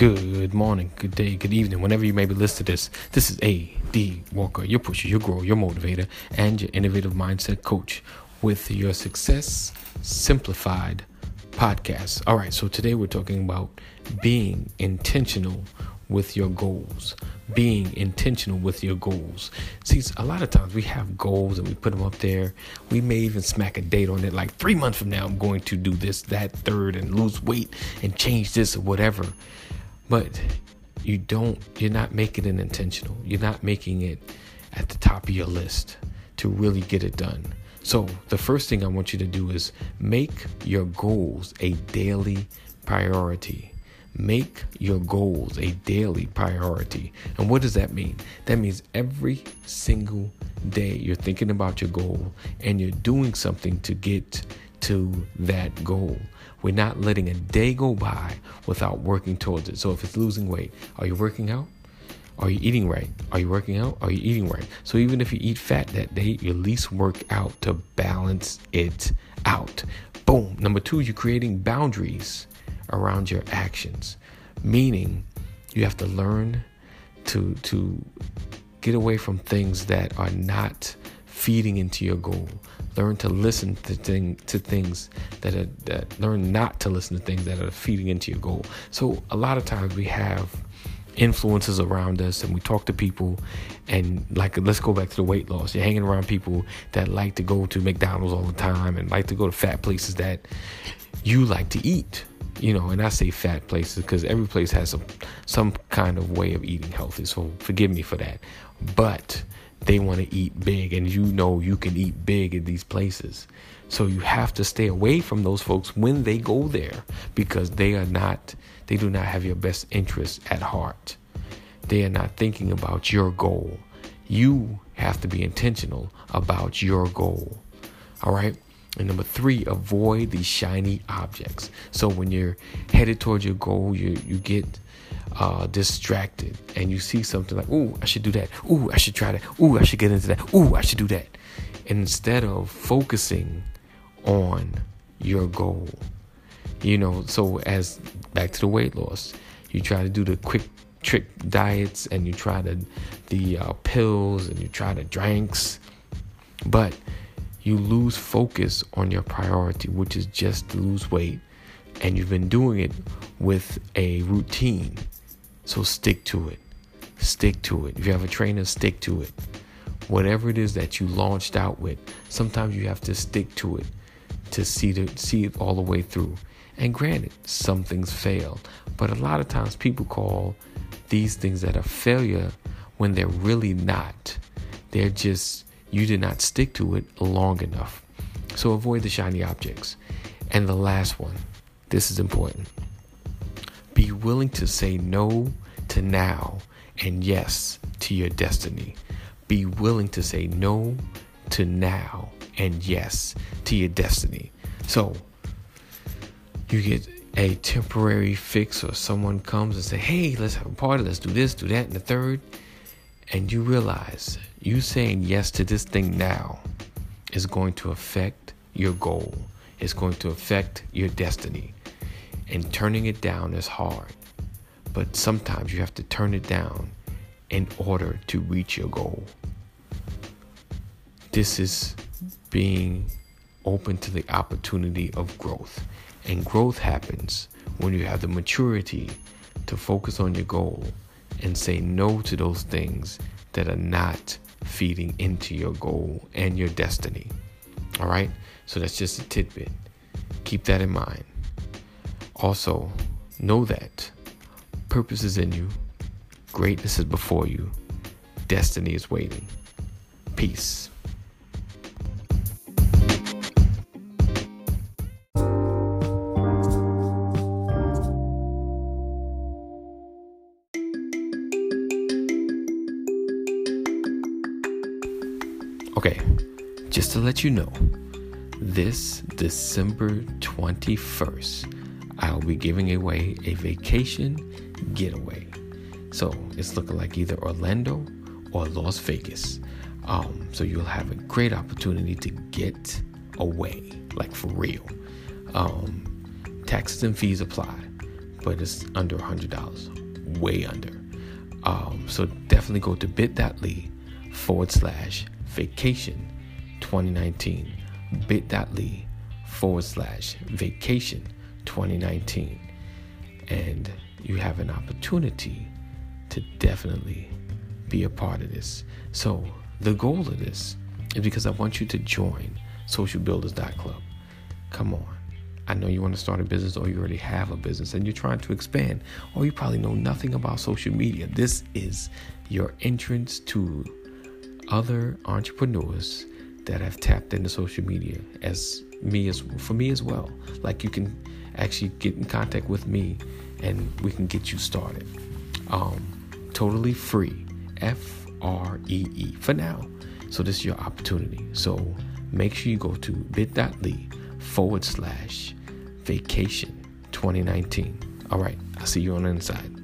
good morning, good day, good evening, whenever you may be listening to this. This is A.D. Walker, your pusher, your grower, your motivator, and your innovative mindset coach with your Success Simplified podcast. All right, so today we're talking about being intentional with your goals. Being intentional with your goals. See, a lot of times we have goals and we put them up there. We may even smack a date on it, like three months from now, I'm going to do this, that, third, and lose weight and change this or whatever. But you don't, you're not making it intentional. You're not making it at the top of your list to really get it done. So, the first thing I want you to do is make your goals a daily priority. Make your goals a daily priority. And what does that mean? That means every single day you're thinking about your goal and you're doing something to get to that goal. We're not letting a day go by without working towards it. So if it's losing weight, are you working out? Are you eating right? Are you working out? Are you eating right? So even if you eat fat that day, you at least work out to balance it out. Boom. Number two, you're creating boundaries around your actions, meaning you have to learn to to get away from things that are not feeding into your goal. Learn to listen to thing to things that are that learn not to listen to things that are feeding into your goal. So a lot of times we have influences around us and we talk to people and like let's go back to the weight loss you're hanging around people that like to go to mcdonald's all the time and like to go to fat places that you like to eat you know, and I say fat places because every place has some some kind of way of eating healthy. So forgive me for that. But they want to eat big, and you know you can eat big in these places. So you have to stay away from those folks when they go there because they are not they do not have your best interests at heart. They are not thinking about your goal. You have to be intentional about your goal. All right? And number three, avoid these shiny objects. So when you're headed towards your goal, you you get uh, distracted and you see something like, "Ooh, I should do that. Ooh, I should try that. Ooh, I should get into that. Ooh, I should do that." Instead of focusing on your goal, you know. So as back to the weight loss, you try to do the quick trick diets and you try the the uh, pills and you try the drinks, but you lose focus on your priority, which is just to lose weight, and you've been doing it with a routine. So stick to it. Stick to it. If you have a trainer, stick to it. Whatever it is that you launched out with, sometimes you have to stick to it to see see it all the way through. And granted, some things fail, but a lot of times people call these things that are failure when they're really not. They're just you did not stick to it long enough. So avoid the shiny objects. And the last one, this is important. Be willing to say no to now and yes to your destiny. Be willing to say no to now and yes to your destiny. So you get a temporary fix or someone comes and say, "Hey, let's have a party, let's do this, do that, and the third and you realize you saying yes to this thing now is going to affect your goal, it's going to affect your destiny. And turning it down is hard, but sometimes you have to turn it down in order to reach your goal. This is being open to the opportunity of growth. And growth happens when you have the maturity to focus on your goal and say no to those things that are not feeding into your goal and your destiny. All right? So that's just a tidbit. Keep that in mind. Also, know that purpose is in you, greatness is before you, destiny is waiting. Peace. Okay, just to let you know, this December 21st, I'll be giving away a vacation getaway. So it's looking like either Orlando or Las Vegas. Um, so you'll have a great opportunity to get away, like for real. Um, taxes and fees apply, but it's under $100. way under. Um, so definitely go to bit.ly forward slash vacation 2019. bit.ly forward slash vacation 2019. And you have an opportunity to definitely be a part of this. So, the goal of this is because I want you to join socialbuilders.club. Come on. I know you want to start a business or you already have a business and you're trying to expand, or you probably know nothing about social media. This is your entrance to other entrepreneurs that have tapped into social media as me as for me as well. Like you can actually get in contact with me and we can get you started. Um, totally free. F R E E for now. So this is your opportunity. So make sure you go to bit.ly forward slash vacation 2019. All right, I'll see you on the inside.